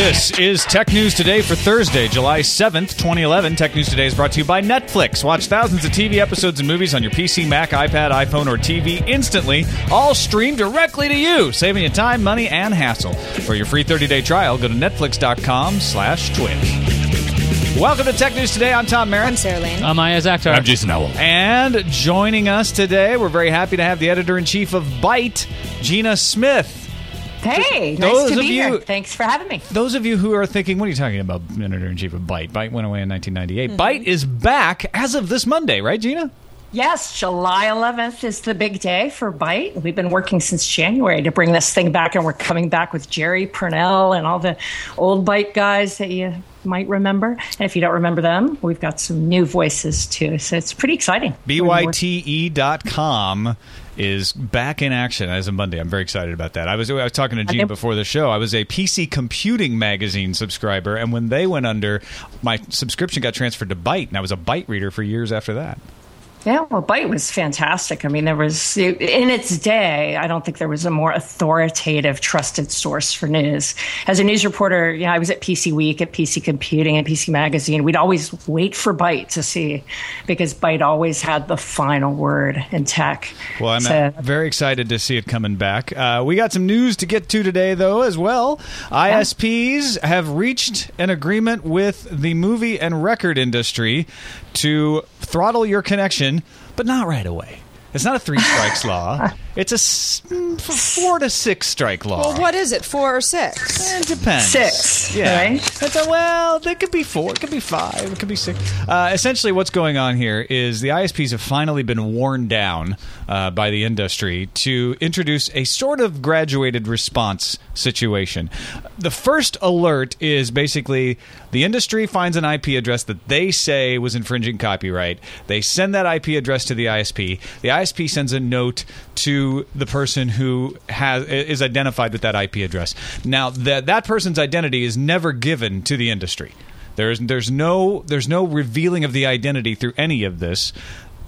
This is Tech News Today for Thursday, July 7th, 2011. Tech News Today is brought to you by Netflix. Watch thousands of TV episodes and movies on your PC, Mac, iPad, iPhone, or TV instantly, all streamed directly to you, saving you time, money, and hassle. For your free 30-day trial, go to netflix.com slash twitch. Welcome to Tech News Today. I'm Tom Merritt. I'm Sarah Lane. I'm Iyaz Akhtar. I'm Jason Howell. And joining us today, we're very happy to have the editor-in-chief of Byte, Gina Smith. Hey, Those to of be you- here. Thanks for having me. Those of you who are thinking, what are you talking about, editor in chief of Byte? Byte went away in 1998. Mm-hmm. Byte is back as of this Monday, right, Gina? Yes, July 11th is the big day for Byte. We've been working since January to bring this thing back, and we're coming back with Jerry Pournelle and all the old Byte guys that you might remember. And if you don't remember them, we've got some new voices too. So it's pretty exciting. BYTE.com is back in action as of Monday. I'm very excited about that. I was I was talking to Gina before the show. I was a PC Computing Magazine subscriber, and when they went under, my subscription got transferred to Byte, and I was a Byte reader for years after that. Yeah, well, Byte was fantastic. I mean, there was, in its day, I don't think there was a more authoritative, trusted source for news. As a news reporter, yeah, I was at PC Week, at PC Computing, and PC Magazine. We'd always wait for Byte to see, because Byte always had the final word in tech. Well, I'm So- very excited to see it coming back. Uh, we got some news to get to today, though, as well. ISPs have reached an agreement with the movie and record industry to throttle your connection, but not right away. It's not a three strikes law. It's a s- mm, four to six strike law. Well, what is it? Four or six? It depends. Six, Yeah. right? It's a, well, it could be four. It could be five. It could be six. Uh, essentially, what's going on here is the ISPs have finally been worn down uh, by the industry to introduce a sort of graduated response situation. The first alert is basically the industry finds an IP address that they say was infringing copyright. They send that IP address to the ISP. The ISP sends a note to the person who has is identified with that IP address. Now that that person's identity is never given to the industry. There's there's no there's no revealing of the identity through any of this.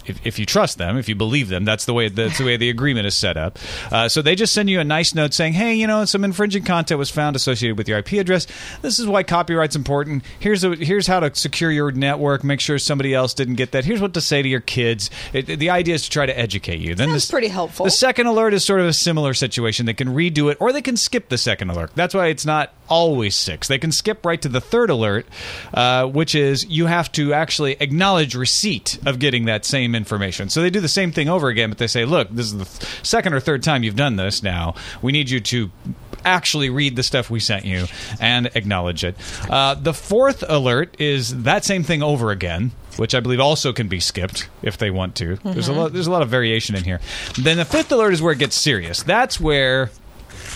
If, if you trust them, if you believe them, that's the way that's the way the agreement is set up. Uh, so they just send you a nice note saying, "Hey, you know, some infringing content was found associated with your IP address. This is why copyright's important. Here's a, here's how to secure your network. Make sure somebody else didn't get that. Here's what to say to your kids. It, the idea is to try to educate you. Then That's pretty helpful. The second alert is sort of a similar situation. They can redo it or they can skip the second alert. That's why it's not always six. They can skip right to the third alert, uh, which is you have to actually acknowledge receipt of getting that same information. So they do the same thing over again, but they say, look, this is the th- second or third time you've done this now. We need you to actually read the stuff we sent you and acknowledge it. Uh, the fourth alert is that same thing over again. Which I believe also can be skipped if they want to. There's a lot. There's a lot of variation in here. Then the fifth alert is where it gets serious. That's where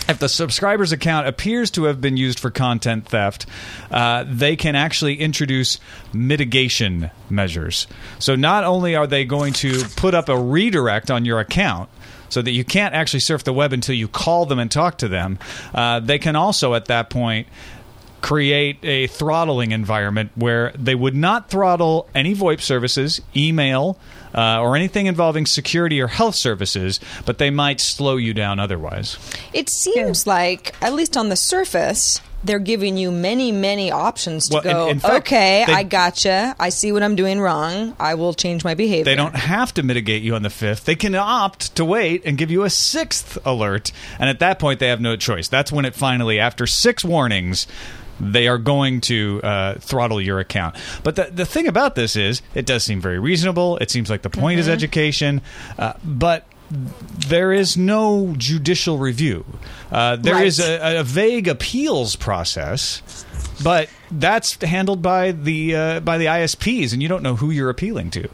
if the subscriber's account appears to have been used for content theft, uh, they can actually introduce mitigation measures. So not only are they going to put up a redirect on your account. So that you can't actually surf the web until you call them and talk to them. Uh, they can also, at that point, create a throttling environment where they would not throttle any VoIP services, email, uh, or anything involving security or health services, but they might slow you down otherwise. It seems like, at least on the surface, they're giving you many, many options to Well, in- go. in fact, okay, they- I gotcha. I see what I'm doing wrong. I will change my behavior. They don't have to mitigate you on the fifth. They can opt to wait and give you a sixth alert. And at that point, they have no choice. That's when it finally, after six warnings, they are going to uh, throttle your account. But the, the thing about this is, it does seem very reasonable. It seems like the point is education. Uh, but there is no judicial review. Uh, there is Right. a, a vague appeals process, but that's handled by the uh, by the ISPs, and you don't know who you're appealing to.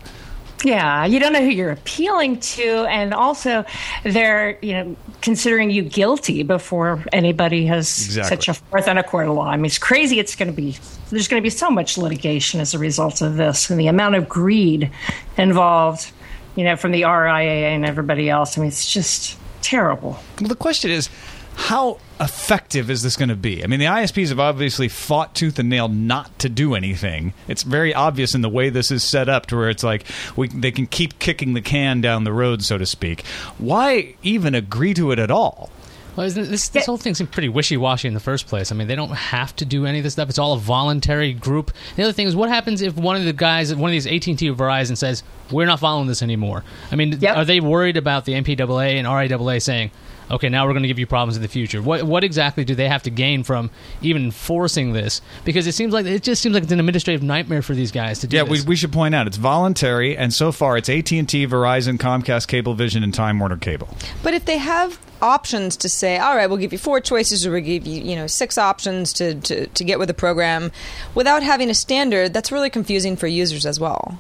Yeah, you don't know who you're appealing to, and also they're you know considering you guilty before anybody has Exactly. such a forth in a court of law. I mean, it's crazy. It's going to be there's going to be so much litigation as a result of this, and the amount of greed involved, you know, from the RIAA and everybody else. I mean, it's just terrible. Well, the question is, how effective is this going to be? I mean, the ISPs have obviously fought tooth and nail not to do anything. It's very obvious in the way this is set up to where it's like we, they can keep kicking the can down the road, so to speak. Why even agree to it at all? Well, isn't this this whole thing seems pretty wishy washy in the first place. I mean, they don't have to do any of this stuff. It's all a voluntary group. The other thing is, what happens if one of the guys, one of these AT and T or Verizon, says we're not following this anymore? I mean, Yep. are they worried about the MPAA and RIAA saying, okay, now we're going to give you problems in the future? What what exactly do they have to gain from even forcing this? Because it seems like it just seems like it's an administrative nightmare for these guys to do. Yeah, we, we should point out it's voluntary, and so far it's AT and T, Verizon, Comcast, Cablevision, and Time Warner Cable. But if they have options to say, all right, we'll give you four choices or we'll give you, you know, six options to, to, to get with the program without having a standard, that's really confusing for users as well.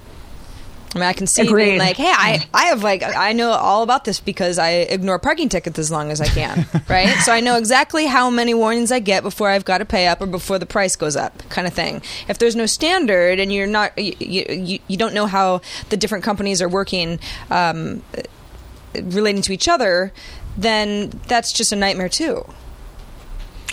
I mean, I can see being like, hey, I, I have like, I know all about this because I ignore parking tickets as long as I can, right? So I know exactly how many warnings I get before I've got to pay up or before the price goes up, kind of thing. If there's no standard and you're not, you, you, you don't know how the different companies are working, um, relating to each other, then that's just a nightmare too.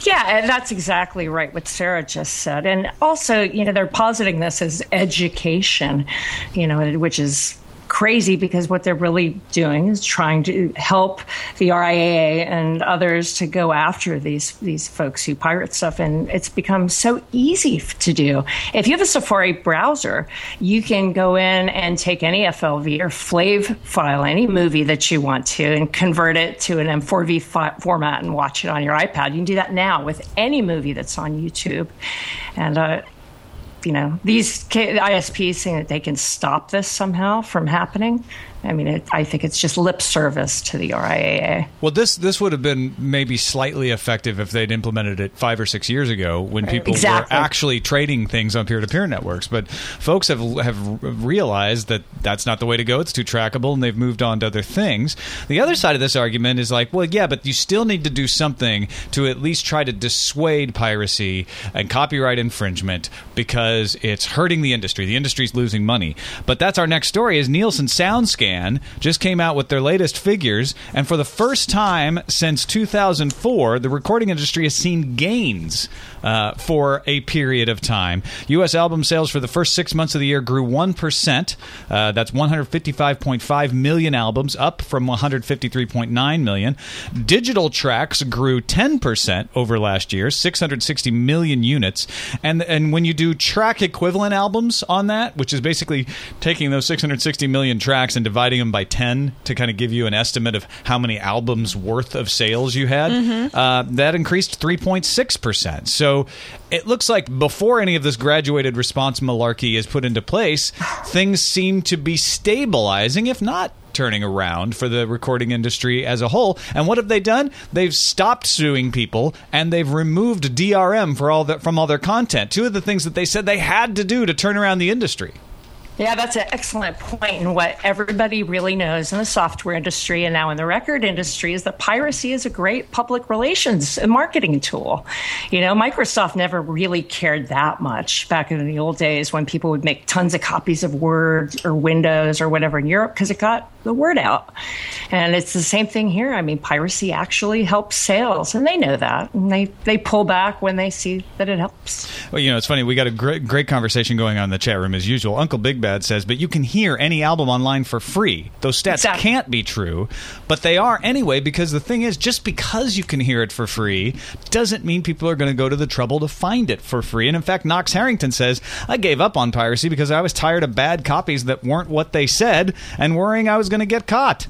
Yeah, and that's exactly right what Sarah just said. And also, you know, they're positing this as education, you know, which is crazy because what they're really doing is trying to help the RIAA and others to go after these these folks who pirate stuff and it's become so easy to do. If you have a Safari browser, you can go in and take any FLV or FLAV file, any movie that you want to and convert it to an M4V fi- format and watch it on your iPad. You can do that now with any movie that's on YouTube. And uh you know, these ISPs saying that they can stop this somehow from happening. I mean, it, I think it's just lip service to the RIAA. Well, this this would have been maybe slightly effective if they'd implemented it five or six years ago when people Exactly. were actually trading things on peer-to-peer networks. But folks have have realized that that's not the way to go. It's too trackable, and they've moved on to other things. The other side of this argument is like, well, yeah, but you still need to do something to at least try to dissuade piracy and copyright infringement because it's hurting the industry. The industry's losing money. But that's our next story. Is Nielsen SoundScan just came out with their latest figures, and for the first time since 2004, the recording industry has seen gains uh, for a period of time. U.S. album sales for the first six months of the year grew one percent. Uh, that's 155.5 million albums, up from 153.9 million. Digital tracks grew 10 percent over last year, 660 million units. And and when you do track equivalent albums on that, which is basically taking those 660 million tracks and dividing them by 10 to kind of give you an estimate of how many albums worth of sales you had, uh, that increased 3.6 percent. So it looks like before any of this graduated response malarkey is put into place, things seem to be stabilizing, if not turning around for the recording industry as a whole. And what have they done? They've stopped suing people and they've removed DRM for all that from all their content. Two of the things that they said they had to do to turn around the industry. Yeah, that's an excellent point. And what everybody really knows in the software industry and now in the record industry is that piracy is a great public relations and marketing tool. You know, Microsoft never really cared that much back in the old days when people would make tons of copies of Word or Windows or whatever in Europe because it got the word out. And it's the same thing here. I mean, piracy actually helps sales, and they know that. And they, they pull back when they see that it helps. Well, you know, it's funny. We got a great, great conversation going on in the chat room as usual. Uncle Big Bad says, but you can hear any album online for free. Those stats Exactly. can't be true, but they are anyway because the thing is, just because you can hear it for free doesn't mean people are going to go to the trouble to find it for free. And in fact, Knox Harrington says, I gave up on piracy because I was tired of bad copies that weren't what they said and worrying I was going to get caught.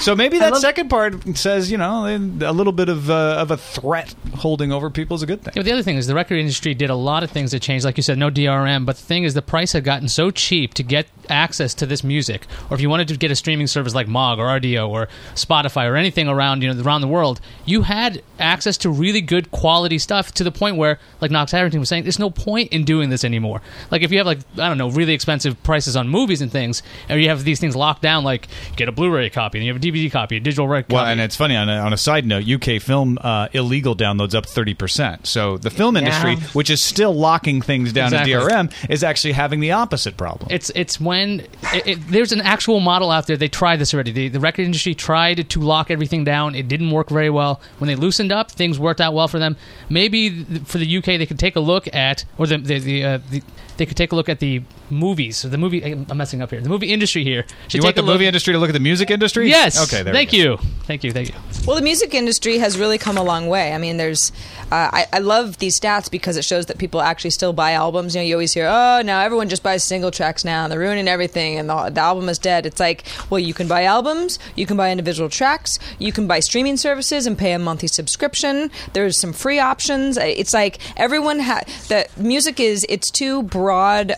So maybe that love- second part says, you know, a little bit of uh, of a threat holding over people is a good thing. Yeah, but the other thing is the record industry did a lot of things that changed. Like you said, no DRM. But the thing is, the price had gotten so cheap to get access to this music, or if you wanted to get a streaming service like Mog or Rdio or Spotify or anything around you know around the world, you had access to really good quality stuff to the point where, like Knox Harrington was saying, there's no point in doing this anymore. Like if you have like I don't know really expensive prices on movies and things, or you have these things locked down, like get a Blu-ray copy and you have a DVD copy, a digital record. Well, copy. and it's funny on a, on a side note, UK film uh, illegal downloads up thirty percent. So the film industry, Yeah. which is still locking things down Exactly. in DRM, is actually having the opposite problem. It's it's when it, it, there's an actual model out there. They tried this already. The, the record industry tried to lock everything down. It didn't work very well. When they loosened up, things worked out well for them. Maybe th- for the UK, they could take a look at, or the the, the, uh, the they could take a look at the movies. The movie. I'm messing up here. The movie industry here. Should you take want the a look- movie industry to look at the music industry? Yes. Okay. There Thank we go. you. Thank you. Thank you. Well, the music industry has really come a long way. I mean, there's, uh, I, I love these stats because it shows that people actually still buy albums. You know, you always hear, oh, now everyone just buys single tracks now, and they're ruining everything, and the, the album is dead. It's like, well, you can buy albums, you can buy individual tracks, you can buy streaming services and pay a monthly subscription. There's some free options. It's like everyone ha the music is it's too broad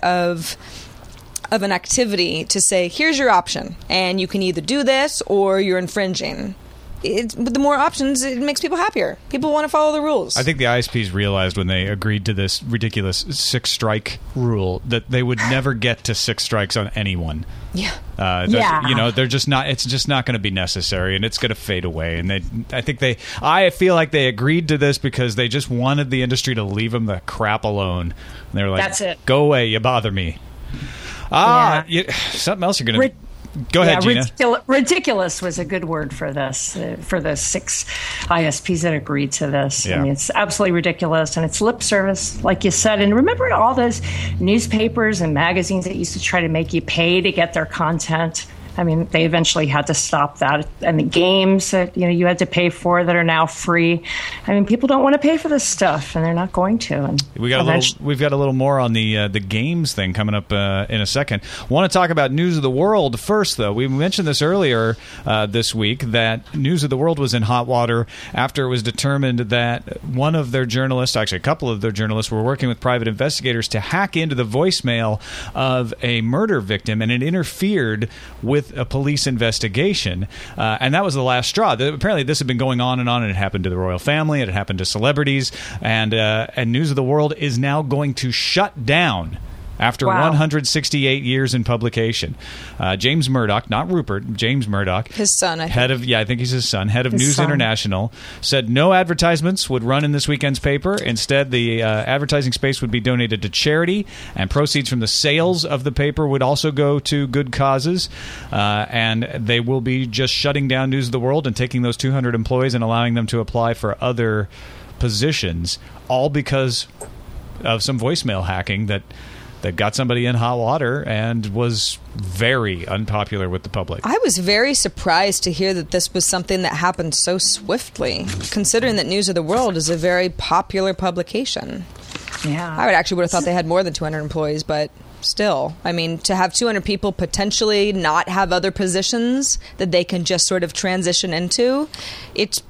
of of an activity to say here's your option and you can either do this or you're infringing it, with the more options it makes people happier people want to follow the rules I think the ISPs realized when they agreed to this ridiculous six strike rule that they would never get to six strikes on anyone. yeah Uh, Yeah. you know, they're just not. It's just not going to be necessary, and it's going to fade away. And they, I think they, I feel like they agreed to this because they just wanted the industry to leave them the crap alone. And they were like, That's it. Go away, you bother me." Ah, you, something else you're going to. Rid- Go ahead, yeah, ridiculous was a good word for this, uh, for the six ISPs that agreed to this. Yeah. I mean, it's absolutely ridiculous, and it's lip service, like you said. And remember all those newspapers and magazines that used to try to make you pay to get their content? I mean, they eventually had to stop that. And the games that you know you had to pay for that are now free. I mean, people don't want to pay for this stuff, and they're not going to. And We got a little. We've got a little more on the uh, the games thing coming up uh, in a second. Want to talk about news of the world first, though. We mentioned this earlier uh, this week that news of the world was in hot water after it was determined that one of their journalists, actually a couple of their journalists, were working with private investigators to hack into the voicemail of a murder victim, and it interfered with a police investigation. Uh, and that was the last straw. The- apparently, this had been going on and on, and it happened to the royal family, it had happened to celebrities, and uh, and News of the World is now going to shut down. After Wow. 168 years in publication, uh, James Murdoch, not Rupert, James Murdoch, his son I think. head of yeah, I think he's his son, head of His News son. International, said no advertisements would run in this weekend's paper. Instead, the uh, advertising space would be donated to charity, and proceeds from the sales of the paper would also go to good causes. Uh, and they will be just shutting down News of the World and taking those 200 employees and allowing them to apply for other positions, all because of some voicemail hacking that. That got somebody in hot water and was very unpopular with the public. I was very surprised to hear that this was something that happened so swiftly, considering that News of the World is a very popular publication. yeah. I would actually would have thought they had more than 200 employees, but still, I mean, to have 200 people potentially not have other positions that they can just sort of transition into, it's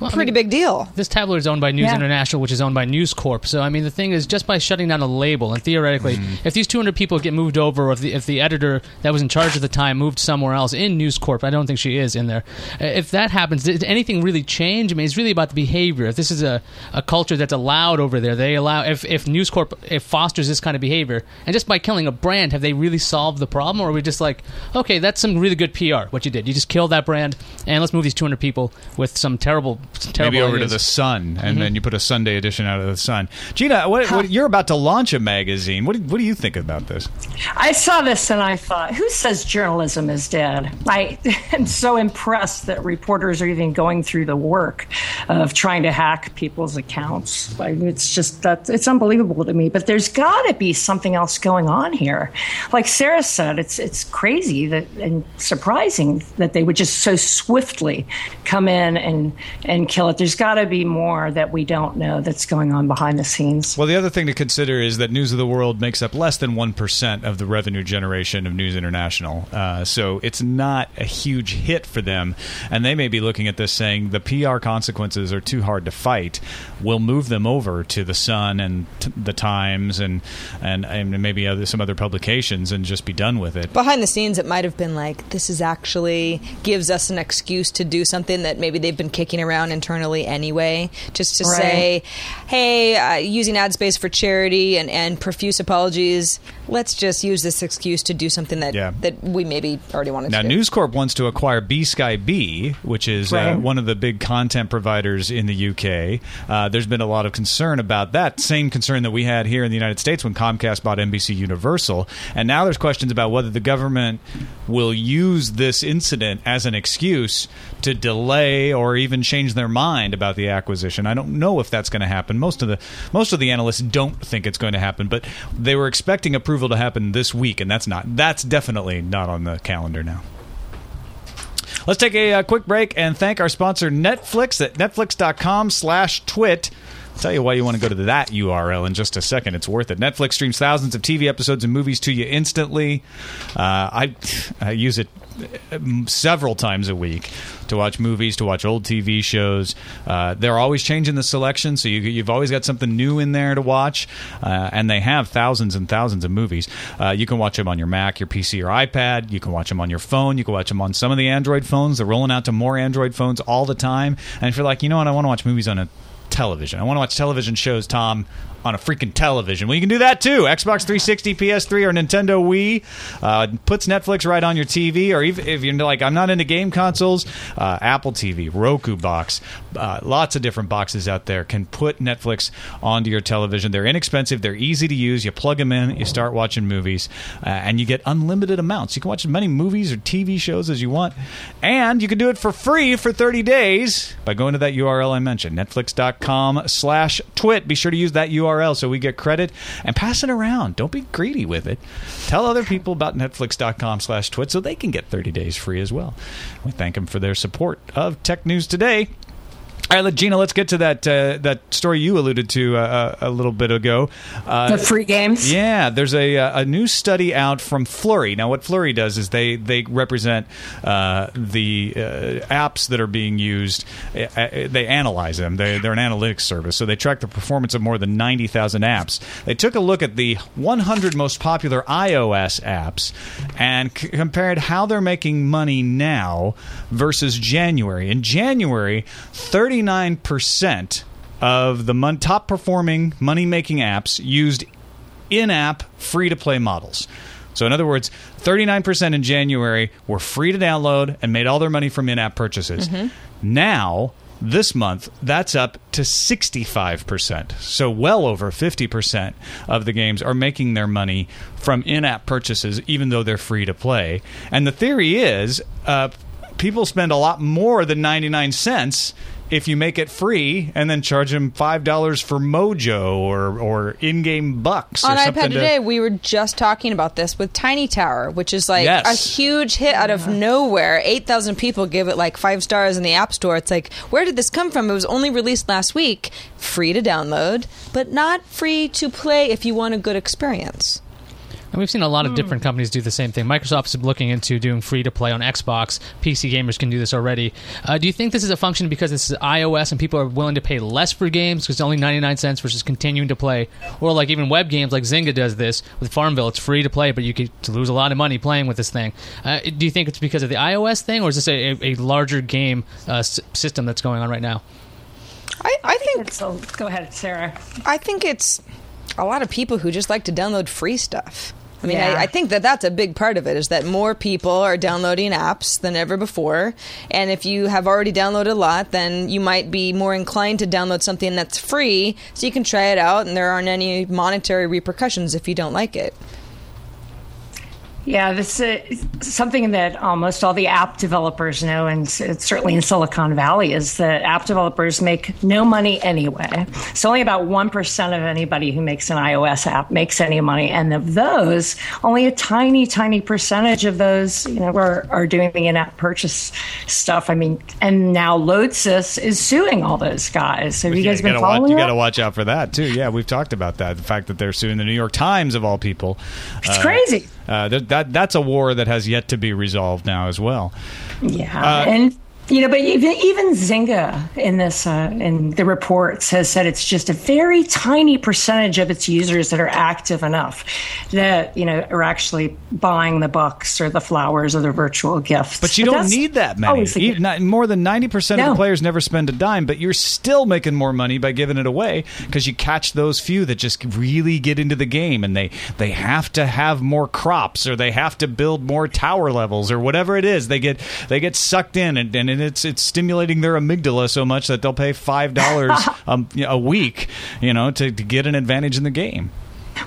Well, I pretty mean, big deal. This tabloid is owned by News Yeah. International, which is owned by News Corp. So, I mean, the thing is, just by shutting down a label, and theoretically, if these 200 people get moved over, or if the, if the editor that was in charge at the time moved somewhere else in News Corp, I don't think she is in there. Uh, If that happens, did anything really change? I mean, it's really about the behavior. If this is a, a culture that's allowed over there, they allow, if, if News Corp if fosters this kind of behavior, and just by killing a brand, have they really solved the problem? Or are we just like, okay, that's some really good PR, what you did. You just killed that brand, and let's move these 200 people with some terrible, terrible maybe over to the Sun, Mm-hmm. and then you put a Sunday edition out of the Sun. Gina, what, what, you're about to launch a magazine. What do, what do you think about this? I saw this and I thought, who says journalism is dead? I am so impressed that reporters are even going through the work of trying to hack people's accounts. Like, it's just that it's unbelievable to me. But there's got to be something else going on here. Like Sarah said, it's it's crazy that and surprising that they would just so swiftly come in and and and kill it. There's got to be more that we don't know that's going on behind the scenes. Well, the other thing to consider is that News of the World makes up less than 1% of the revenue generation of News International. Uh, so it's not a huge hit for them. And they may be looking at this saying the PR consequences are too hard to fight. We'll move them over to The Sun and t- The Times and, and, and maybe other, some other publications and just be done with it. Behind the scenes, it might have been like, this is actually gives us an excuse to do something that maybe they've been kicking around internally anyway. Just to Right. say, hey, uh, using ad space for charity and, and profuse apologies, let's just use this excuse to do something that, Yeah. that we maybe already wanted Now, to do. Now News Corp wants to acquire BSkyB, which is uh, one of the big content providers in the UK. Uh, there's been a lot of concern about that. Same concern that we had here in the United States when Comcast bought NBC Universal. And now there's questions about whether the government will use this incident as an excuse to delay or even change their mind about the acquisition. I don't know if that's going to happen. Most of the most of the analysts don't think it's going to happen, but they were expecting approval to happen this week, and that's not. That's definitely not on the calendar now. Let's take a, uh quick break and thank our sponsor Netflix at netflix.com slash tell you why you want to go to that URL in just a second. It's worth it. Netflix streams thousands of TV episodes and movies to you instantly. Uh, I, I use it uh, several times a week to watch movies, to watch old TV shows. Uh, they're always changing the selection, so you, you've always got something new in there to watch. Uh, and they have thousands and thousands of movies. Uh, you can watch them on your Mac, your PC, or iPad. You can watch them on your phone. You can watch them on some of the Android phones. They're rolling out to more Android phones all the time. And if you're like, you know what, I want to watch movies on a television. I want to watch television shows, Tom, on a freaking television. Well, you can do that too. Xbox 360, PS3, or Nintendo Wii uh, puts Netflix right on your TV. Or even if you're like, I'm not into game consoles, uh, Apple TV, Roku box, uh, lots of different boxes out there can put Netflix onto your television. They're inexpensive. They're easy to use. You plug them in, you start watching movies, uh, and you get unlimited amounts. You can watch as many movies or TV shows as you want, and you can do it for free for 30 days by going to that URL I mentioned, netflix.com slash twit. Be sure to use that URL so we get credit and pass it around. Don't be greedy with it. Tell other people about netflix.com slash twit so they can get 30 days free as well. We thank them for their support of Tech News Today. All right, Gina, let's get to that uh, that story you alluded to uh, a little bit ago. Uh, The free games. yeah, there's a uh, a new study out from Flurry. Now, what Flurry does is they they represent uh, the uh, apps that are being used. Uh, uh, They analyze them. They, they're an analytics service, so they track the performance of more than ninety thousand apps. They took a look at the 100 most popular iOS apps and c- compared how they're making money now versus January. In January, 39 percent of the mon- top performing money making apps used in app free to play models. So, in other words, 39% in January were free to download and made all their money from in app purchases. Now, this month, that's up to 65%. So, well over 50% of the games are making their money from in app purchases, even though they're free to play. And the theory is uh, people spend a lot more than 99 cents if you make it free and then charge them five dollars for Mojo or or in-game bucks or On iPad to- today, we were just talking about this with Tiny Tower, which is like Yes. a huge hit out of nowhere. 8,000 people give it like five stars in the App Store. It's like, where did this come from? It was only released last week, free to download, but not free to play if you want a good experience. And we've seen a lot of different companies do the same thing. Microsoft is looking into doing free to play on Xbox. PC gamers can do this already. Uh, do you think this is a function because this is iOS and people are willing to pay less for games because it's only 99 cents versus continuing to play? Or like even web games like Zynga does this with Farmville. It's free to play, but you could lose a lot of money playing with this thing. Uh, do you think it's because of the iOS thing or is this a, a, a larger game uh, s- system that's going on right now? I, I think So go ahead, Sarah. I think it's a lot of people who just like to download free stuff. I mean, Yeah. I, I think that that's a big part of it is that more people are downloading apps than ever before. And if you have already downloaded a lot, then you might be more inclined to download something that's free so you can try it out and there aren't any monetary repercussions if you don't like it. Yeah, this is something that almost all the app developers know, and certainly in Silicon Valley, is that app developers make no money anyway. So only about 1% of anybody who makes an iOS app makes any money. And of those, only a tiny, tiny percentage of those, you know, are, are doing the in-app purchase stuff. I mean, and now Lodsys is suing all those guys. Have you Yeah, guys been following watch, You got to watch out for that too. Yeah, we've talked about that. The fact that they're suing the New York Times of all people. It's crazy. Uh, that, that that's a war that has yet to be resolved now as well. Yeah, Uh, and you know, but even even Zynga in this uh, in the reports has said it's just a very tiny percentage of its users that are active enough that you know are actually buying the books or the flowers or the virtual gifts. But you don't need that many. always the case. not- more than ninety percent of the players never spend a dime, but you're still making more money by giving it away because you catch those few that just really get into the game and they they have to have more crops or they have to build more tower levels or whatever it is. They get they get sucked in and, and it's it's stimulating their amygdala so much that they'll pay five dollars um, a week, you know, to, to get an advantage in the game.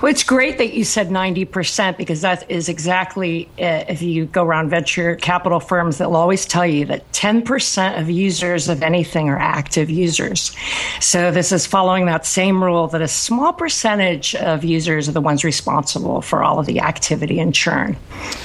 Well, it's great that you said 90% because that is exactly uh, if you go around venture capital firms, they'll always tell you that 10% of users of anything are active users. So this is following that same rule that a small percentage of users are the ones responsible for all of the activity and churn.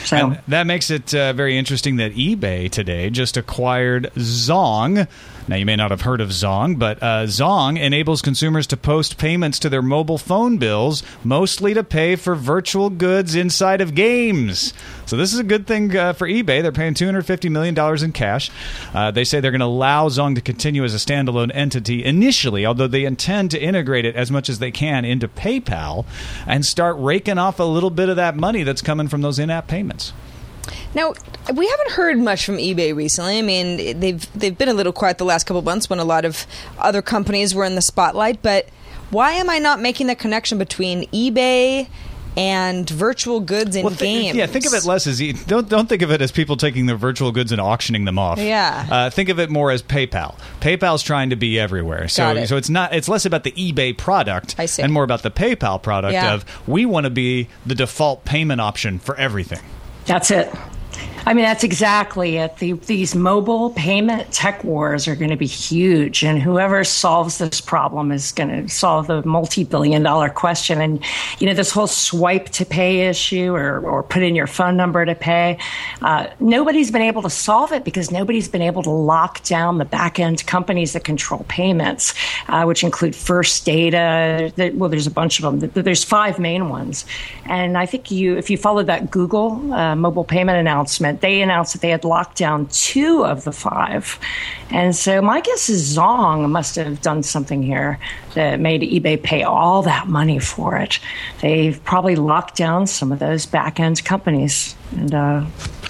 So And that makes it uh, very interesting that eBay today just acquired Zong. Now, you may not have heard of Zong, but uh, Zong enables consumers to post payments to their mobile phone bills, mostly to pay for virtual goods inside of games. So, this is a good thing uh, for eBay. They're paying $250 million in cash. Uh, they say they're going to allow Zong to continue as a standalone entity initially, although they intend to integrate it as much as they can into PayPal and start raking off a little bit of that money that's coming from those in app payments. Now, we haven't heard much from eBay recently. I mean, they've they've been a little quiet the last couple of months when a lot of other companies were in the spotlight. But why am I not making the connection between eBay and virtual goods and Well, thi- games? yeah, think of it less as e- don't don't think of it as people taking their virtual goods and auctioning them off. Yeah. uh, think of it more as PayPal. PayPal's trying to be everywhere, so it. so it's not it's less about the eBay product and more about the PayPal product Yeah. of we want to be the default payment option for everything. That's it. I mean, that's exactly it. The, these mobile payment tech wars are going to be huge, and whoever solves this problem is going to solve the multi-billion dollar question. And you know, this whole swipe to pay issue, or or put in your phone number to pay, uh, nobody's been able to solve it because nobody's been able to lock down the back end companies that control payments, uh, which include First Data. There- Well, there's a bunch of them. There's five main ones, and I think you, if you followed that Google uh, mobile payment announcement, they announced that they had locked down two of the five, and so my guess is Zong must have done something here that made eBay pay all that money for it. They've probably locked down some of those back end companies, and uh,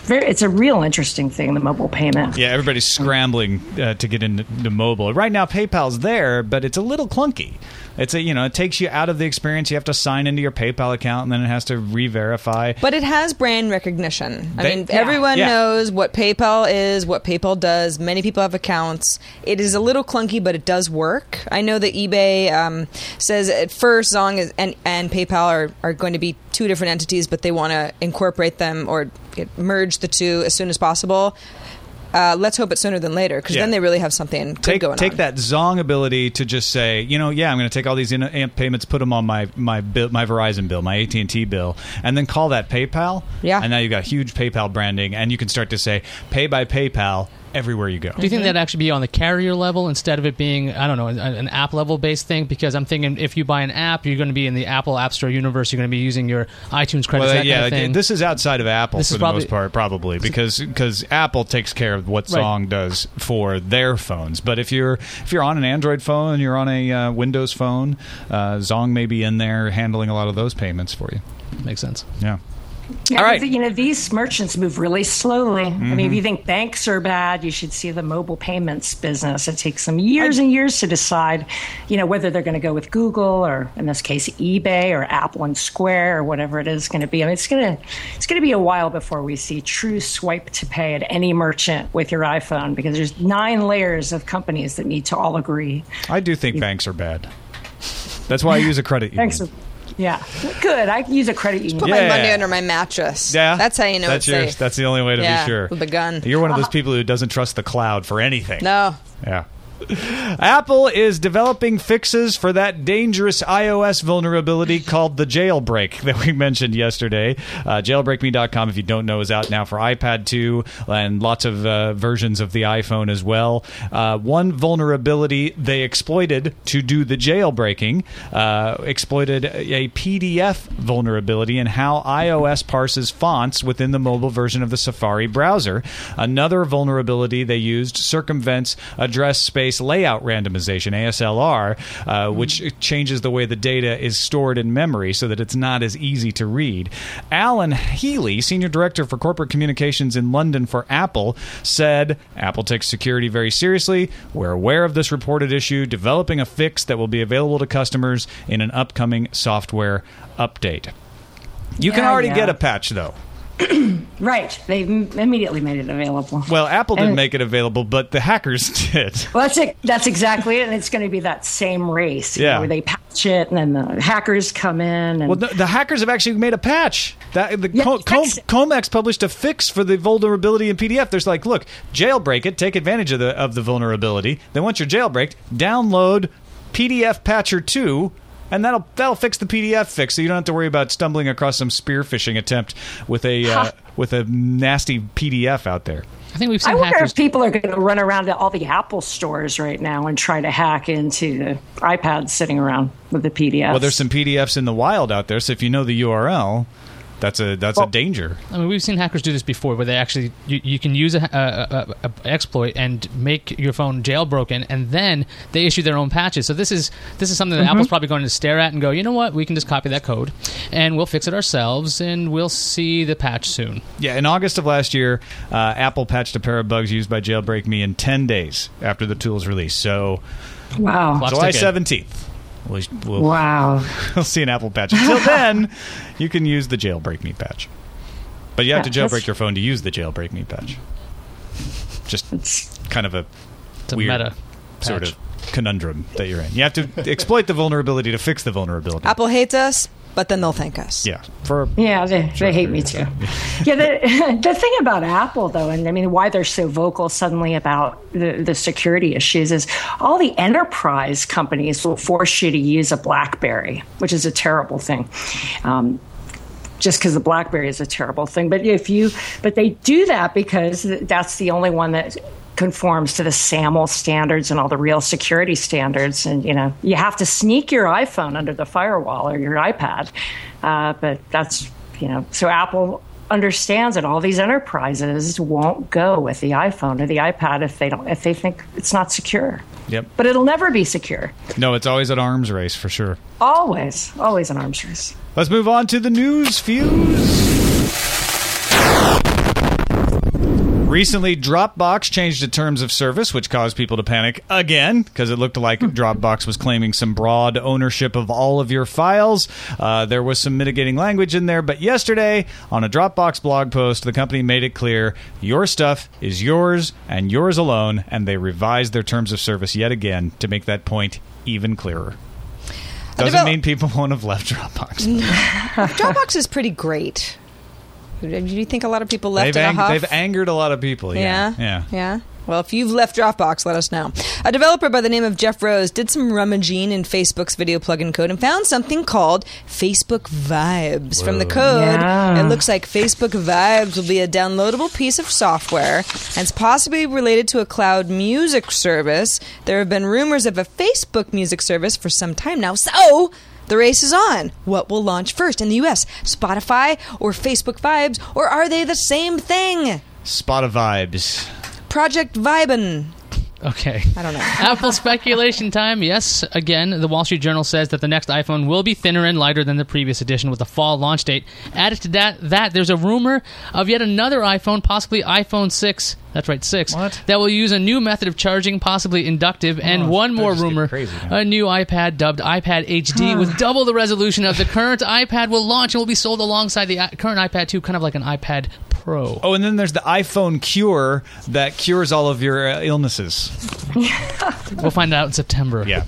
very, it's a real interesting thing, the mobile payment. Yeah, everybody's scrambling uh, to get into to mobile. Right now, PayPal's there, but it's a little clunky. It's a you know it takes you out of the experience. You have to sign into your PayPal account, and then it has to re-verify. But it has brand recognition. I They- mean, Yeah. everyone Yeah. knows what PayPal is, what PayPal does. Many people have accounts. It is a little clunky, but it does work. I know that eBay um, says at first Zong is, and, and PayPal are, are going to be two different entities, but they want to incorporate them or merge the two as soon as possible. Uh, let's hope it's sooner than later, because Yeah. then they really have something take going take on. that Zong ability to just say, you know, yeah, I'm going to take all these in-app payments, put them on my my bill, my Verizon bill, my AT and T bill, and then call that PayPal. Yeah. and now you've got huge PayPal branding, and you can start to say, pay by PayPal everywhere you go. Do you think that'd actually be on the carrier level instead of it being, I don't know, an, an app level based thing? Because I'm thinking if you buy an app, you're going to be in the Apple App Store universe. You're going to be using your iTunes credits, Well, that yeah, kind of thing. this is outside of Apple This for is the probably- most part, probably because because Apple takes care of what Right. Zong does for their phones. But if you're if you're on an Android phone and you're on a uh, Windows phone, uh, Zong may be in there handling a lot of those payments for you. Makes sense. Yeah. Yeah, All right. You know, these merchants move really slowly. I mean, if Mhm. you think banks are bad, you should see the mobile payments business. It takes them years and years to decide, you know, whether they're going to go with Google or, in this case, eBay or Apple and Square or whatever it is going to be. I mean, it's going to it's going to be a while before we see true swipe to pay at any merchant with your iPhone because there's nine layers of companies that need to all agree. I do think banks are bad. That's why I use a credit union. Thanks. Yeah, good. I can use a credit union. Put Yeah. my money under my mattress. Yeah, That's how you know that's it's yours. safe. That's the only way to yeah, be sure. With a gun. You're one of those uh-huh. people who doesn't trust the cloud for anything. no. Yeah. Apple is developing fixes for that dangerous iOS vulnerability called the jailbreak that we mentioned yesterday. Uh, jailbreakme.com, if you don't know, is out now for iPad 2 and lots of uh, versions of the iPhone as well. Uh, one vulnerability they exploited to do the jailbreaking uh, exploited a PDF vulnerability in how iOS parses fonts within the mobile version of the Safari browser. Another vulnerability they used circumvents address space layout randomization ASLR, uh, which changes the way the data is stored in memory so that it's not as easy to read. Alan Hely, senior director for corporate communications in London for Apple, said Apple takes security very seriously. We're aware of this reported issue, developing a fix that will be available to customers in an upcoming software update. You can already yeah. get a patch though. Right. They immediately made it available. Well, Apple didn't And- make it available, but the hackers did. Well, that's it. That's exactly it, and it's going to be that same race. Yeah. know, where they patch it, and then the hackers come in, and Well, the, the hackers have actually made a patch. That the Yeah, Co- Com- Comex published a fix for the vulnerability in PDF. There's like, look, jailbreak it, take advantage of the of the vulnerability. Then once you're jailbreaked, download PDF Patcher two. And that'll that'll fix the PDF fix, so you don't have to worry about stumbling across some spear phishing attempt with a uh, with a nasty PDF out there. I think we've I seen wonder hackers. if people are going to run around to all the Apple stores right now and try to hack into the iPads sitting around with the PDF. Well, there's some PDFs in the wild out there, so if you know the URL, that's a that's a danger. I mean, we've seen hackers do this before, where they actually you, you can use a, a, a, a exploit and make your phone jailbroken, and then they issue their own patches. So this is this is something that Apple's probably going to stare at and go, you know what, we can just copy that code, and we'll fix it ourselves, and we'll see the patch soon. Yeah, in August of last year, uh, Apple patched a pair of bugs used by Jailbreak Me in 10 days after the tool's release. So, wow, July ticking. 17th. We'll, we'll, wow. we'll see an Apple patch. Until then, you can use the Jailbreak Me patch. But you have Yeah, to jailbreak that's- your phone to use the Jailbreak Me patch. Just It's kind of a It's a weird meta sort patch. of conundrum that you're in. You have to exploit the vulnerability to fix the vulnerability. Apple hates us, but then they'll thank us. Yeah, for Yeah, they, they hate me too. yeah, the, the thing about Apple, though, and I mean, why they're so vocal suddenly about the, the security issues is all the enterprise companies will force you to use a Blackberry, which is a terrible thing. Um, just because the BlackBerry is a terrible thing, but if you, but they do that because that's the only one that conforms to the SAML standards and all the real security standards. And you know, you have to sneak your iPhone under the firewall or your iPad. Uh, but that's you know, so Apple understands that all these enterprises won't go with the iPhone or the iPad if they don't if they think it's not secure. Yep. But it'll never be secure. No, it's always an arms race for sure. Always, always an arms race. Let's move on to the news fuse. Recently, Dropbox changed the terms of service, which caused people to panic again because it looked like Dropbox was claiming some broad ownership of all of your files. Uh, there was some mitigating language in there, but yesterday, on a Dropbox blog post, the company made it clear your stuff is yours and yours alone, and they revised their terms of service yet again to make that point even clearer. Doesn't mean people won't have left Dropbox. Dropbox is pretty great. Do you think a lot of people left They've, in a ang- huff? they've angered a lot of people. Yeah. Yeah. Yeah. Well, if you've left Dropbox, let us know. A developer by the name of Jeff Rose did some rummaging in Facebook's video plugin code and found something called Facebook Vibes. From the code, Yeah. it looks like Facebook Vibes will be a downloadable piece of software and it's possibly related to a cloud music service. There have been rumors of a Facebook music service for some time now. So, the race is on. What will launch first in the US? Spotify or Facebook Vibes? Or are they the same thing? Spot of vibes. Project Vibin. Okay. I don't know. Apple speculation time. Yes, again, the Wall Street Journal says that the next iPhone will be thinner and lighter than the previous edition with a fall launch date. Added to that, that there's a rumor of yet another iPhone, possibly iPhone 6. That's right, 6. What? That will use a new method of charging, possibly inductive, and Oh, one they're more rumor. crazy. A new iPad dubbed iPad HD with double the resolution of the current iPad will launch and will be sold alongside the current iPad 2, kind of like an iPad Pro. Oh, and then there's the iPhone Cure that cures all of your uh, illnesses. We'll find out in September. Yeah.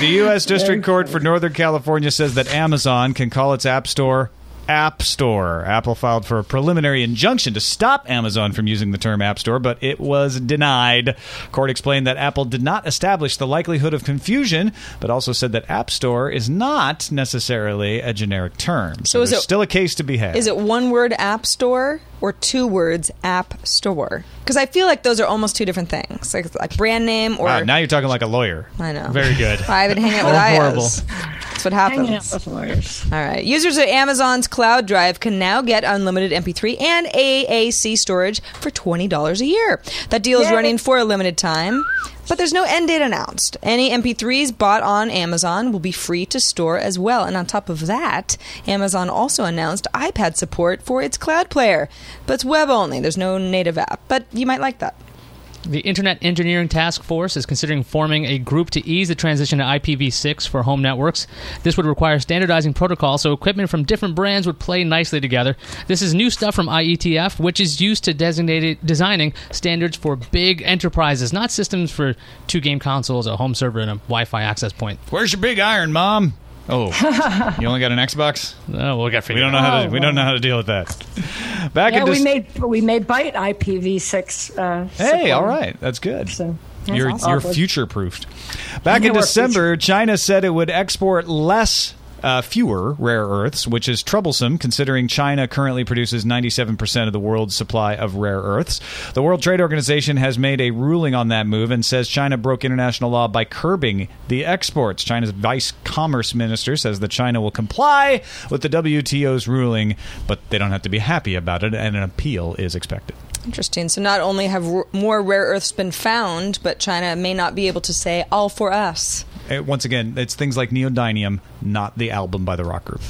The U.S. District Court for Northern California says that Amazon can call its App Store App Store. Apple filed for a preliminary injunction to stop Amazon from using the term App Store, but it was denied. Court explained that Apple did not establish the likelihood of confusion, but also said that App Store is not necessarily a generic term. So, is there's it- still a case to be had. Is it one word app store or two words app store? Because I feel like those are almost two different things, like like brand name or. Wow, now you're talking like a lawyer. I know. Very good. I've been hanging out with IOs. horrible. That's what Hanging out happens. with lawyers. All right. Users of Amazon's Cloud Drive can now get unlimited MP3 and AAC storage for $20 a year. That deal is Yay. running for a limited time, but there's no end date announced. Any MP3s bought on Amazon will be free to store as well. And on top of that, Amazon also announced iPad support for its Cloud Player, but it's web only. There's no native app, but you might like that. The Internet Engineering Task Force is considering forming a group to ease the transition to IPv6 for home networks. This would require standardizing protocols so equipment from different brands would play nicely together. This is new stuff from IETF, which is used to designate designing standards for big enterprises, not systems for two game consoles, a home server, and a Wi-Fi access point. Where's your big iron, Mom? Oh, you only got an Xbox? Oh, we'll get We don't know how to. We don't know how to deal with that. Back Yeah, in we Dec- made we made Byte IPv6. Uh, Hey, all right, that's good. So that's You're awesome. you're future proofed. Back in December, China said it would export less. Uh, fewer rare earths, which is troublesome considering China currently produces 97% of the world's supply of rare earths. The World Trade Organization has made a ruling on that move and says China broke international law by curbing the exports. China's vice commerce minister says that China will comply with the WTO's ruling, but they don't have to be happy about it, and an appeal is expected. Interesting. So not only have r- more rare earths been found, but China may not be able to say all for us. Once again, it's things like Neodymium, not the album by the rock group.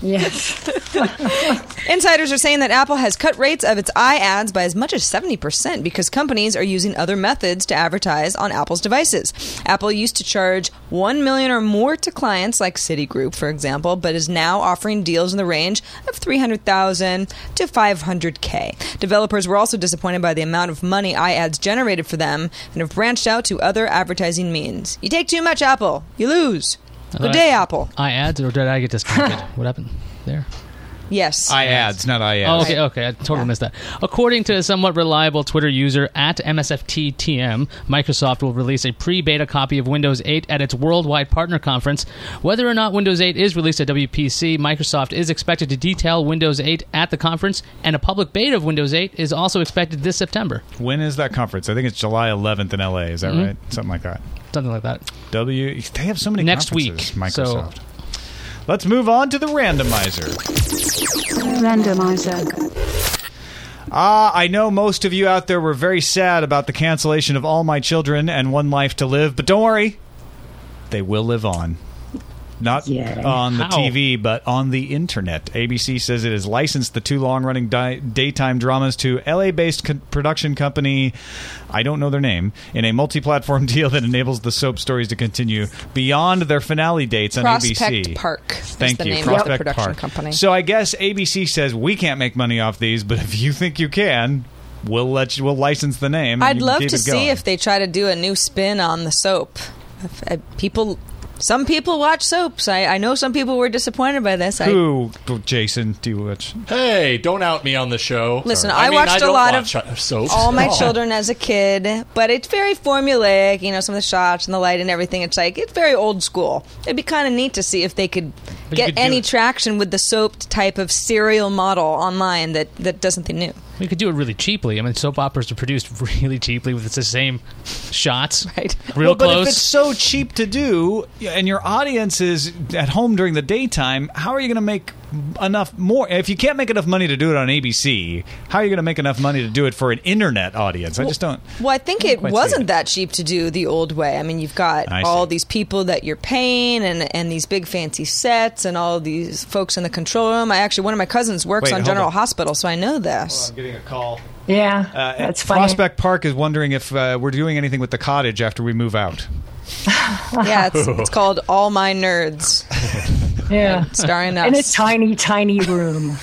Yes. Insiders are saying that Apple has cut rates of its iAds by as much as 70% because companies are using other methods to advertise on Apple's devices. Apple used to charge 1 million or more to clients like Citigroup, for example, but is now offering deals in the range of 300,000 to 500k. Developers were also disappointed by the amount of money iAds generated for them and have branched out to other advertising means. You take too much Apple, you lose. Good day, Apple. I ads or did I get disconnected? what happened there? Yes. I ads, not I Oh, ads. okay, okay. I totally missed that. According to a somewhat reliable Twitter user at MSFTTM, Microsoft will release a pre-beta copy of Windows 8 at its worldwide partner conference. Whether or not Windows 8 is released at WPC, Microsoft is expected to detail Windows 8 at the conference, and a public beta of Windows 8 is also expected this September. When is that conference? I think it's July 11th in LA. Is that Mhm. right? Something like that. Something like that. W. They have so many Next conferences, week, so- Microsoft. Let's move on to the randomizer. Randomizer. Ah, I know most of you out there were very sad about the cancellation of All My Children and One Life to Live, but don't worry, they will live on. Not Yay. on the How? TV, but on the internet. ABC says it has licensed the two long running di- daytime dramas to LA based co- production company, I don't know their name, in a multi platform deal that enables the soap stories to continue beyond their finale dates on Prospect ABC. Park is Thank the you, name Prospect of the production Park. company. So I guess ABC says we can't make money off these, but if you think you can, we'll let you. We'll license the name. and I'd love to see if they try to do a new spin on the soap. If, uh, people, some people watch soaps. I, I know some people were disappointed by this. I, Who, Jason, do you watch? Hey, don't out me on the show. Listen, Sorry. I mean, watched I a don't lot watch of uh, soaps. all my Oh. children as a kid, but it's very formulaic. You know, some of the shots and the light and everything. It's like it's very old school. It'd be kind of neat to see if they could you get could do any it- traction with the soap type of serial model online that that does something new. We could do it really cheaply. I mean, soap operas are produced really cheaply with the same shots, Right. real Well, but close. if it's so cheap to do, and your audience is at home during the daytime, how are you going to make enough more? If you can't make enough money to do it on ABC, how are you going to make enough money to do it for an internet audience? I just don't. Well, I think I it wasn't it. that cheap to do the old way. I mean, you've got I all see. these people that you're paying, and and these big fancy sets, and all these folks in the control room. I actually, one of my cousins works Wait, on General on. Hospital, so I know this. I'm getting a call. Yeah. Uh, that's funny. Prospect Park is wondering if uh, we're doing anything with the cottage after we move out. Yeah, it's, it's called All My Nerds. Yeah. starring us. in a tiny, tiny room.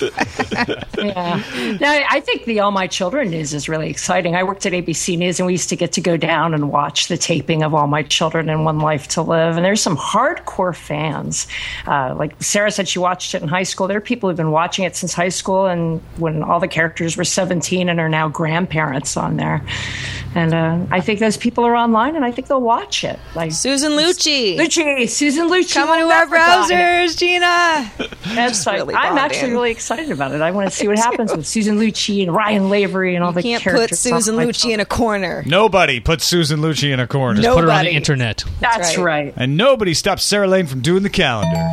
yeah. Now, I think the All My Children news is really exciting. I worked at ABC News, and we used to get to go down and watch the taping of All My Children and One Life to Live. And there's some hardcore fans. Uh, like Sarah said, she watched it in high school. There are people who've been watching it since high school, and when all the characters were 17 and are now grandparents on there. And uh, I think those people are online, and I think they'll watch it. Like Susan Lucci. Lucci, Susan Lucci, Coming will to our never die. browsers, Gina. That's like, really I'm bonding. actually really excited about it. I want to see what happens with Susan Lucci and Ryan Lavery and all the Can't characters. put Susan Lucci in a corner. Nobody puts Susan Lucci in a corner. No. Put her on Nobody. the internet. That's right. right. And nobody stops Sarah Lane from doing the calendar.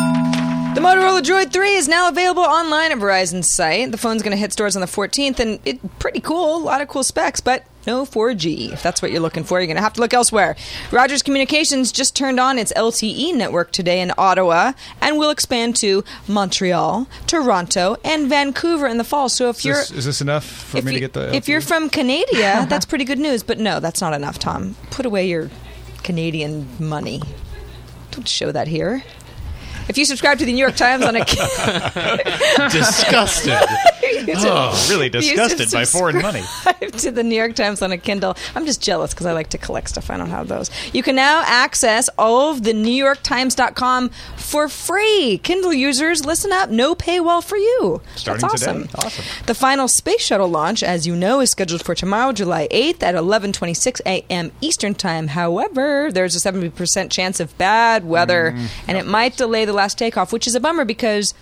The Motorola Droid 3 is now available online at Verizon's site. The phone's going to hit stores on the 14th, and it's pretty cool. A lot of cool specs, but no 4G. If that's what you're looking for, you're going to have to look elsewhere. Rogers Communications just turned on its LTE network today in Ottawa and will expand to Montreal, Toronto, and Vancouver in the fall. So if Is you're this, is this enough for me you, to get the? if you're from Canada, that's pretty good news. But no, that's not enough, Tom. Put away your Canadian money. Don't show that here. If you subscribe to the New York Times on a Kindle Disgusted. oh, really disgusted by foreign money. to the New York Times on a Kindle. I'm just jealous because I like to collect stuff. I don't have those. You can now access all of the New York Times.com for free. Kindle users, listen up. No paywall for you. Starting That's today. awesome. Awesome. The final space shuttle launch, as you know, is scheduled for tomorrow, July 8th at 11:26 a.m. Eastern Time. However, there's a 70% chance of bad weather, mm. and it might delay the last takeoff, which is a bummer because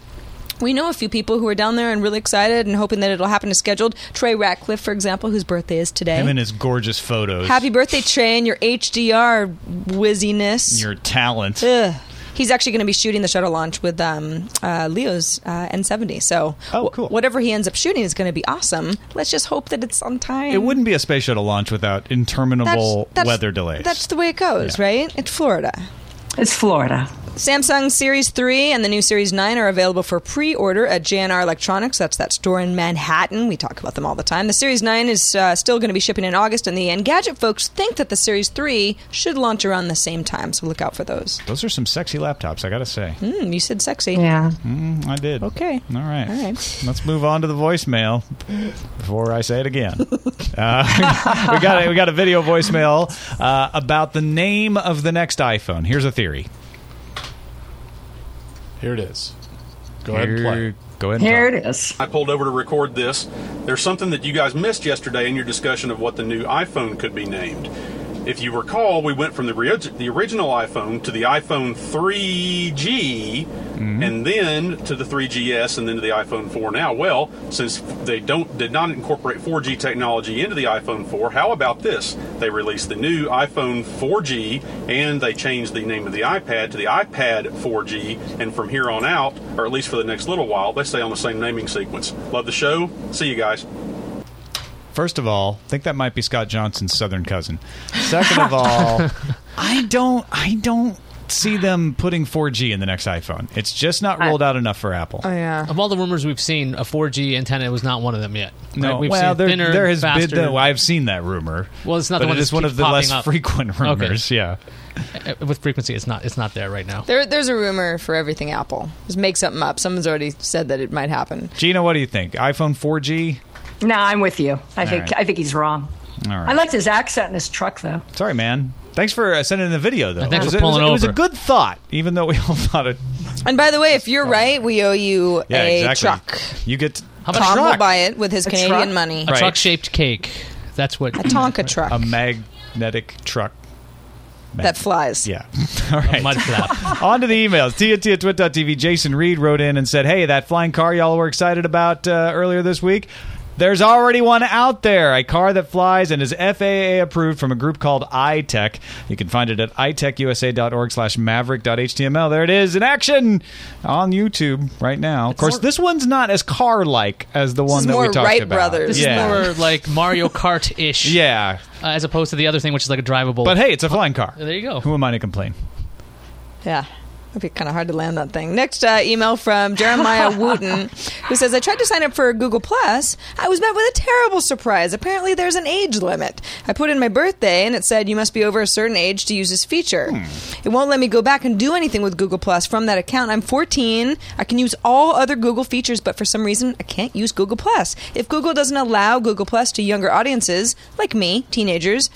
we know a few people who are down there and really excited and hoping that it'll happen as scheduled. Trey Ratcliff, for example, whose birthday is today. Him and his gorgeous photos. Happy birthday, Trey, and your HDR whizziness. Your talent. Ugh. He's actually going to be shooting the shuttle launch with um, uh, Leo's uh, N70. So, Oh, wh- cool. whatever he ends up shooting is going to be awesome. Let's just hope that it's on time. It wouldn't be a space shuttle launch without interminable That's- that's- weather delays. That's the way it goes, Yeah. right? It's Florida. It's Florida. Samsung Series 3 and the new Series 9 are available for pre order at J&R Electronics. That's that store in Manhattan. We talk about them all the time. The Series 9 is uh, still going to be shipping in August, and the Engadget folks think that the Series 3 should launch around the same time, so look out for those. Those are some sexy laptops, I gotta say. Hmm, you said sexy. Yeah. Mm, I did. Okay. All right. All right. Let's move on to the voicemail before I say it again. uh, we got a, we got a video voicemail uh, about the name of the next iPhone. Here's a theory. Here it is. Go ahead and play. Here- Go ahead. And Here talk. it is. I pulled over to record this. There's something that you guys missed yesterday in your discussion of what the new iPhone could be named. If you recall, we went from the, the original iPhone to the iPhone 3G, Mm-hmm. and then to the 3GS, and then to the iPhone 4 now. Well, since they don't did not incorporate 4G technology into the iPhone 4, how about this? They released the new iPhone 4G, and they changed the name of the iPad to the iPad 4G, and from here on out, or at least for the next little while, they stay on the same naming sequence. Love the show. See you guys. First of all, I think that might be Scott Johnson's southern cousin. Second of all, I don't I don't see them putting 4G in the next iPhone. It's just not rolled out enough for Apple. Oh, yeah. Of all the rumors we've seen, a 4G antenna was not one of them yet. No, Right? We've well, seen there, thinner, there has faster. been. I've seen that rumor. Well, it's not but the one it is one of the less up. frequent rumors. Yeah. Uh, with frequency. It's not. It's not there right now. There, there's a rumor for everything Apple. Just make something up. Someone's already said that it might happen. Gina, what do you think? iPhone 4G? No, I'm with you. I think right. I think he's wrong. All right. I liked his accent in his truck, though. Sorry, man. Thanks for uh, sending the video, though. Thanks it was, for it was- pulling it was a good thought, even though we all thought it. And by the way, if you're right, we owe you Yeah, a exactly. truck. You get How about Tom a will buy it with his A Canadian truck? money. A Right. truck-shaped cake. That's what. A Tonka truck a magnetic truck. that flies. Yeah. All right. Mud flap. On to the emails. TNT at twit.tv. Jason Reed wrote in and said, Hey, that flying car y'all were excited about uh, earlier this week. There's already one out there, a car that flies and is FAA approved from a group called I-TEC. You can find it at itecusa.org slash maverick.html. There it is in action on YouTube right now. Of course, this one's not as car-like as the one is that more we talked Wright about. Brothers. This yeah. is more like Mario Kart ish. yeah. Uh, as opposed to the other thing, which is like a drivable. But hey, it's a flying car. there you go. Who am I to complain? Yeah. It'd be kind of hard to land that thing. Next uh, email from Jeremiah Wooten, who says, I tried to sign up for Google Plus. I was met with a terrible surprise. Apparently, there's an age limit. I put in my birthday, and it said you must be over a certain age to use this feature. It won't let me go back and do anything with Google Plus from that account. I'm 14. I can use all other Google features, but for some reason, I can't use Google Plus. If Google doesn't allow Google Plus to younger audiences, like me, teenagers,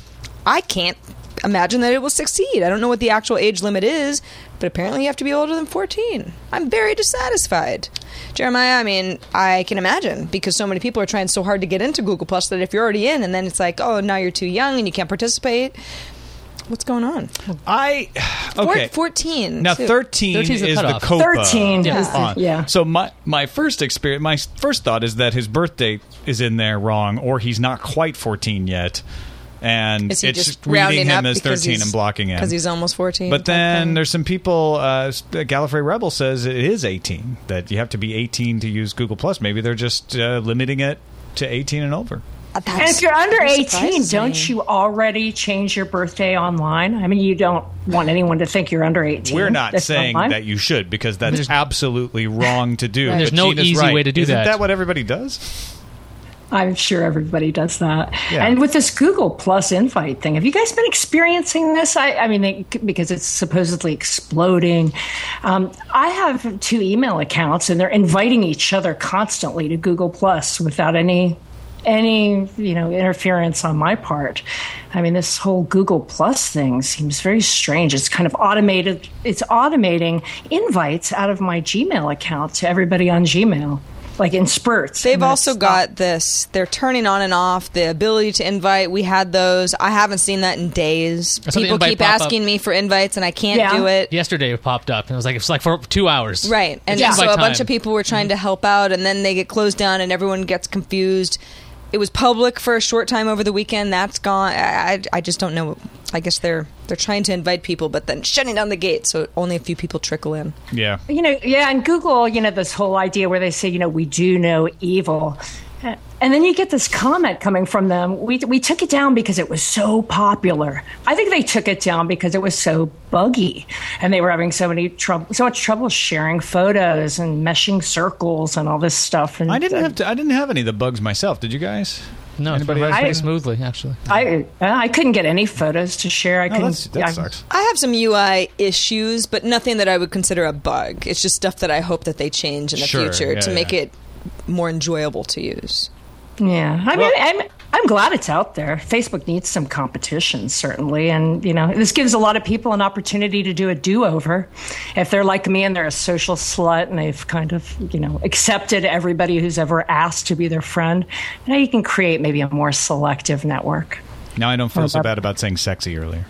I can't imagine that it will succeed. I don't know what the actual age limit is, but apparently you have to be older than 14. I'm very dissatisfied. Jeremiah, I mean, I can imagine because so many people are trying so hard to get into Google Plus that if you're already in and then it's like, oh, now you're too young and you can't participate. What's going on? I okay. Four, 14. Now, too. 13 13 is the is the cutoff. COPPA. 13 Yeah. the- on. yeah. So my my first experience, my first thought is that his birthday is in there wrong, or he's not quite 14 yet, and Is he it's just reading rounding him up as 13 and blocking him Because he's almost 14. But then there's some people. Uh, Gallifrey Rebel says it is 18. That you have to be 18 to use Google Plus. Maybe they're just uh, limiting it to 18 and over. Uh, And if you're under 18, don't you already change your birthday online? I mean, you don't want anyone to think you're under 18. We're not That's saying online. that you should because that's absolutely wrong to do. There's But no Gina's easy right. way to do Isn't that. that what everybody does? I'm sure everybody does that. Yeah. And with this Google Plus invite thing, have you guys been experiencing this? I, I mean, it, because it's supposedly exploding. Um, I have two email accounts, and they're inviting each other constantly to Google Plus without any any you know interference on my part. I mean, this whole Google Plus thing seems very strange. It's kind of automated. It's automating invites out of my Gmail account to everybody on Gmail. Like in spurts. They've also it's got this. They're turning on and off the ability to invite. We had those. I haven't seen that in days. I saw the People keep pop up. asking me for invites, and I can't Yeah. do it. Yesterday it popped up, and it was like it's like for two hours. Right, and It's so a invite bunch of people were trying mm-hmm. to help out, and then they get closed down, and everyone gets confused. It was public for a short time over the weekend. That's gone. I, I, I just don't know. I guess they're they're trying to invite people, but then shutting down the gate, so only a few people trickle in. Yeah. you know, yeah, and Google, you know, this whole idea where they say, you know, we do know evil. And then you get this comment coming from them. We, we took it down because it was so popular. I think they took it down because it was so buggy, and they were having so many trouble, so much trouble sharing photos and meshing circles and all this stuff. And I didn't uh, have to, I didn't have any of the bugs myself. Did you guys? No, it's Anybody been else? very I- smoothly actually. I uh, I couldn't get any photos to share. I Oh, couldn't. that I- sucks. I have some UI issues, but nothing that I would consider a bug. It's just stuff that I hope that they change in the Sure, future yeah, to make it more enjoyable to use. Yeah, I mean, I'm I'm glad it's out there. Facebook needs some competition, certainly, and you know, this gives a lot of people an opportunity to do a do-over. If they're like me and they're a social slut and they've kind of you know accepted everybody who's ever asked to be their friend, now you can create maybe a more selective network. Now I don't feel so bad about saying sexy earlier.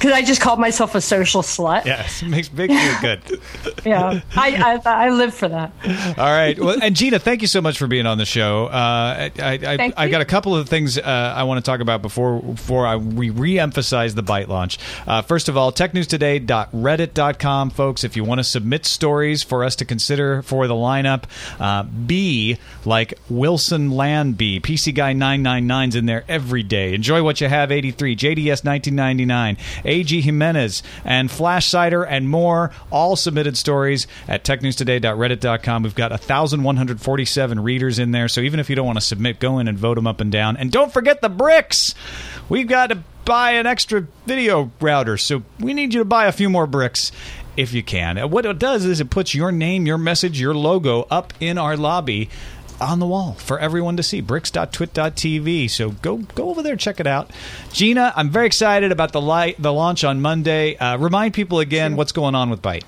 Because I just called myself a social slut. Yes, makes makes me good. Yeah, I, I I live for that. All right. Well, and Gina, thank you so much for being on the show. Uh, I, I, I, you. got a couple of things uh, I want to talk about before before I we re-emphasize the Byte launch. Uh, first of all, technewstoday.reddit.com, folks. If you want to submit stories for us to consider for the lineup, uh, B like Wilson Land B, PC Guy 999's in there every day. Enjoy what you have 83, JDS 1999, AG Jimenez, and Flash Cider and more. All submitted stories at technewstoday.reddit.com. We've got 1,147 readers in there, so even if you don't want to submit, go in and vote them up and down. And don't forget the bricks. We've got to buy an extra video router, so we need you to buy a few more bricks if you can. What it does is it puts your name, your message, your logo up in our lobby on the wall for everyone to see bricks.twit.tv so go go over there check it out gina i'm very excited about the light the launch on monday uh, remind people again what's going on with byte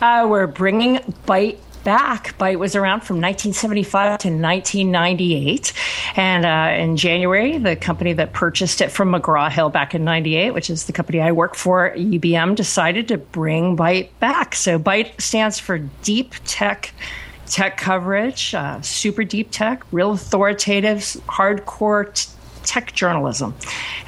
Uh, we're bringing Byte back. Byte was around from 1975 to 1998. And uh, in January, the company that purchased it from McGraw Hill back in 98, which is the company I work for, UBM, decided to bring Byte back. So Byte stands for Deep Tech. Tech coverage, uh, super deep tech, real authoritative, hardcore t- tech journalism.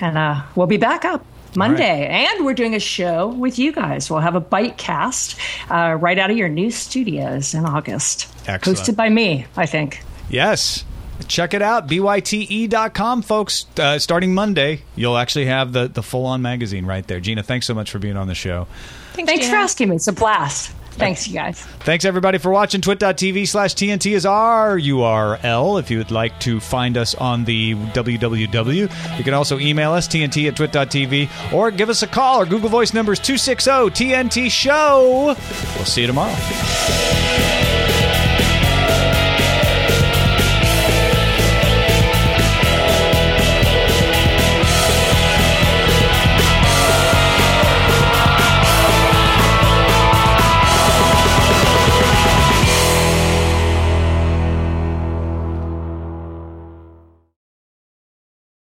And uh, we'll be back up Monday. And we're doing a show with you guys. We'll have a Byte cast uh, right out of your new studios in August. Excellent. Hosted by me, I think. yes check it out byte.com folks uh, starting monday you'll actually have the, the full-on magazine right there gina thanks so much for being on the show Thanks, Thanks for asking me. It's a blast. Thanks, you guys. Thanks everybody for watching. Twit.tv slash TNT is our URL if you would like to find us on the www. You can also email us, TNT at twit.tv, or give us a call. Our Google Voice number is 260 TNT Show. We'll see you tomorrow.